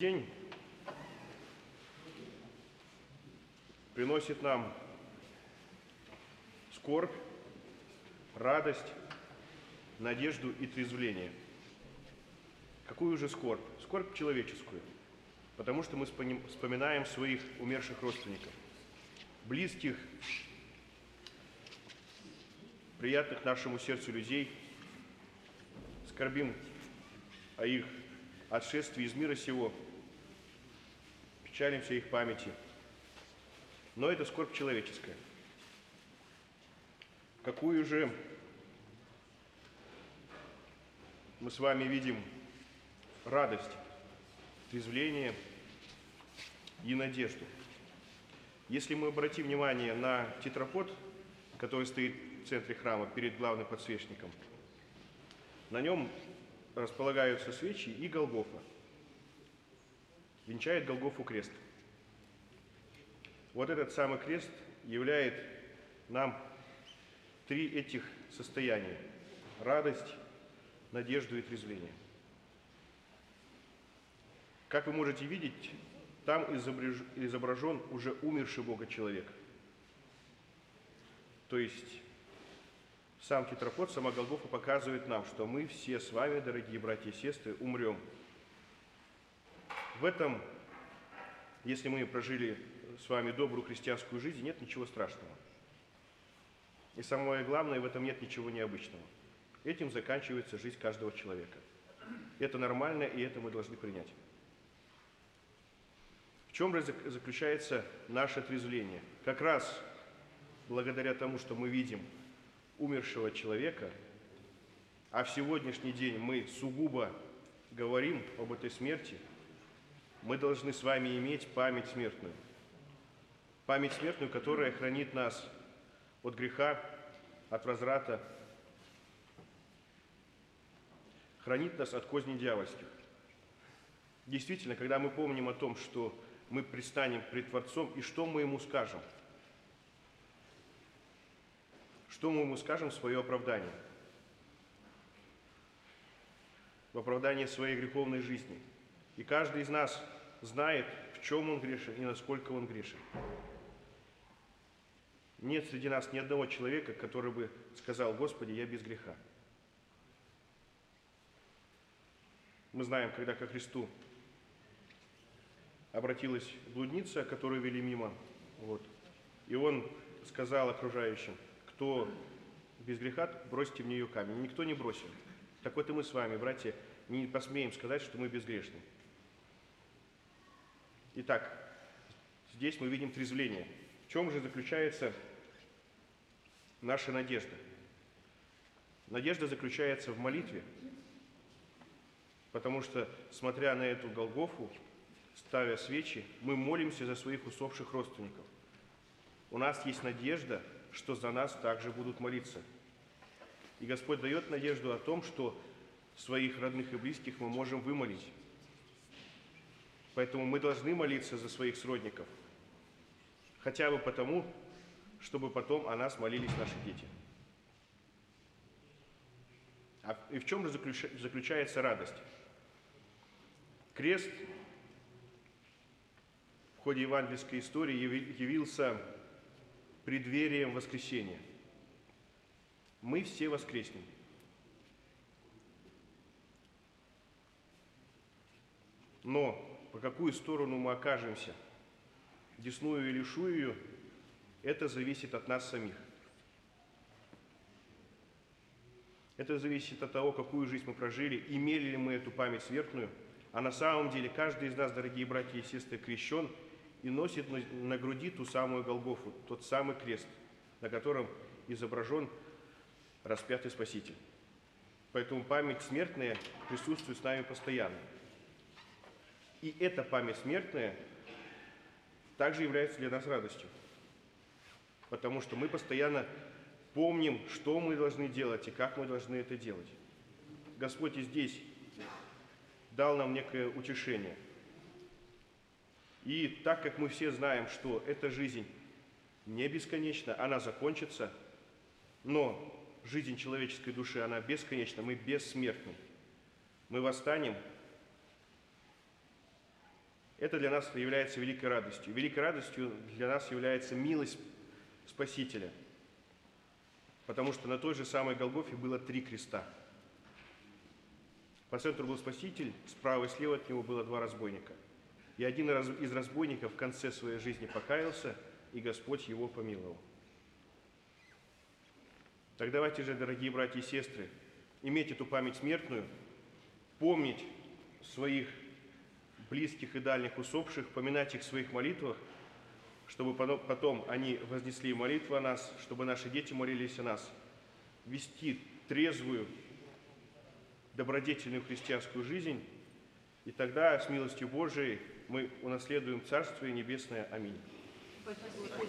День приносит нам скорбь, радость, надежду и трезвление. Какую же скорбь? Скорбь человеческую, потому что мы вспоминаем своих умерших родственников, близких, приятных нашему сердцу людей, скорбим о их отшествии из мира сего, печалимся их памяти. Но это скорбь человеческая. Какую же мы с вами видим радость, трезвление и надежду. Если мы обратим внимание на тетрапод, который стоит в центре храма перед главным подсвечником, на нем располагаются свечи и Голгофа. Венчает Голгофу крест. Вот этот самый крест являет нам три этих состояния. Радость, надежду и трезвление. Как вы можете видеть, там изображен уже умерший Бога человек. То есть сам тетрапод, сама Голгофа показывает нам, что мы все с вами, дорогие братья и сестры, умрем. В этом, если мы прожили с вами добрую христианскую жизнь, нет ничего страшного. И самое главное, в этом нет ничего необычного. Этим заканчивается жизнь каждого человека. Это нормально, и это мы должны принять. В чем заключается наше трезвление? Как раз благодаря тому, что мы видим умершего человека, а в сегодняшний день мы сугубо говорим об этой смерти, мы должны с вами иметь память смертную. Память смертную, которая хранит нас от греха, от возврата, хранит нас от козней дьявольских. Действительно, когда мы помним о том, что мы предстанем пред Творцом, и что мы Ему скажем? Что мы Ему скажем в свое оправдание? В оправдание своей греховной жизни. И каждый из нас знает, в чем он грешен и насколько он грешен. Нет среди нас ни одного человека, который бы сказал, Господи, я без греха. Мы знаем, когда ко Христу обратилась блудница, которую вели мимо, вот, и он сказал окружающим, кто без греха, бросьте в нее камень. Никто не бросил. Так вот и мы с вами, братья, не посмеем сказать, что мы безгрешны. Итак, здесь мы видим трезвление. В чем же заключается наша надежда? Надежда заключается в молитве, потому что, смотря на эту Голгофу, ставя свечи, мы молимся за своих усопших родственников. У нас есть надежда, что за нас также будут молиться. И Господь дает надежду о том, что своих родных и близких мы можем вымолить. Поэтому мы должны молиться за своих сродников. Хотя бы потому, чтобы потом о нас молились наши дети. А и в чем же заключа- заключается радость? Крест в ходе евангельской истории яви- явился преддверием воскресения. Мы все воскреснем. Но по какую сторону мы окажемся, десную или шую, это зависит от нас самих. Это зависит от того, какую жизнь мы прожили, имели ли мы эту память смертную. А на самом деле каждый из нас, дорогие братья и сестры, крещен и носит на, груди ту самую Голгофу, тот самый крест, на котором изображен распятый Спаситель. Поэтому память смертная присутствует с нами постоянно. И эта память смертная также является для нас радостью. Потому что мы постоянно помним, что мы должны делать и как мы должны это делать. Господь и здесь дал нам некое утешение. И так как мы все знаем, что эта жизнь не бесконечна, она закончится, но жизнь человеческой души, она бесконечна, мы бессмертны. Мы восстанем Это для нас является великой радостью. Великой радостью для нас является милость Спасителя. Потому что на той же самой Голгофе было три креста. По центру был Спаситель, справа и слева от него было два разбойника. И один из разбойников в конце своей жизни покаялся, и Господь его помиловал. Так давайте же, дорогие братья и сестры, иметь эту память смертную, помнить своих близких и дальних усопших, поминать их в своих молитвах, чтобы потом они вознесли молитву о нас, чтобы наши дети молились о нас. Вести трезвую, добродетельную христианскую жизнь, и тогда с милостью Божией мы унаследуем Царство и Небесное. Аминь. Спасибо.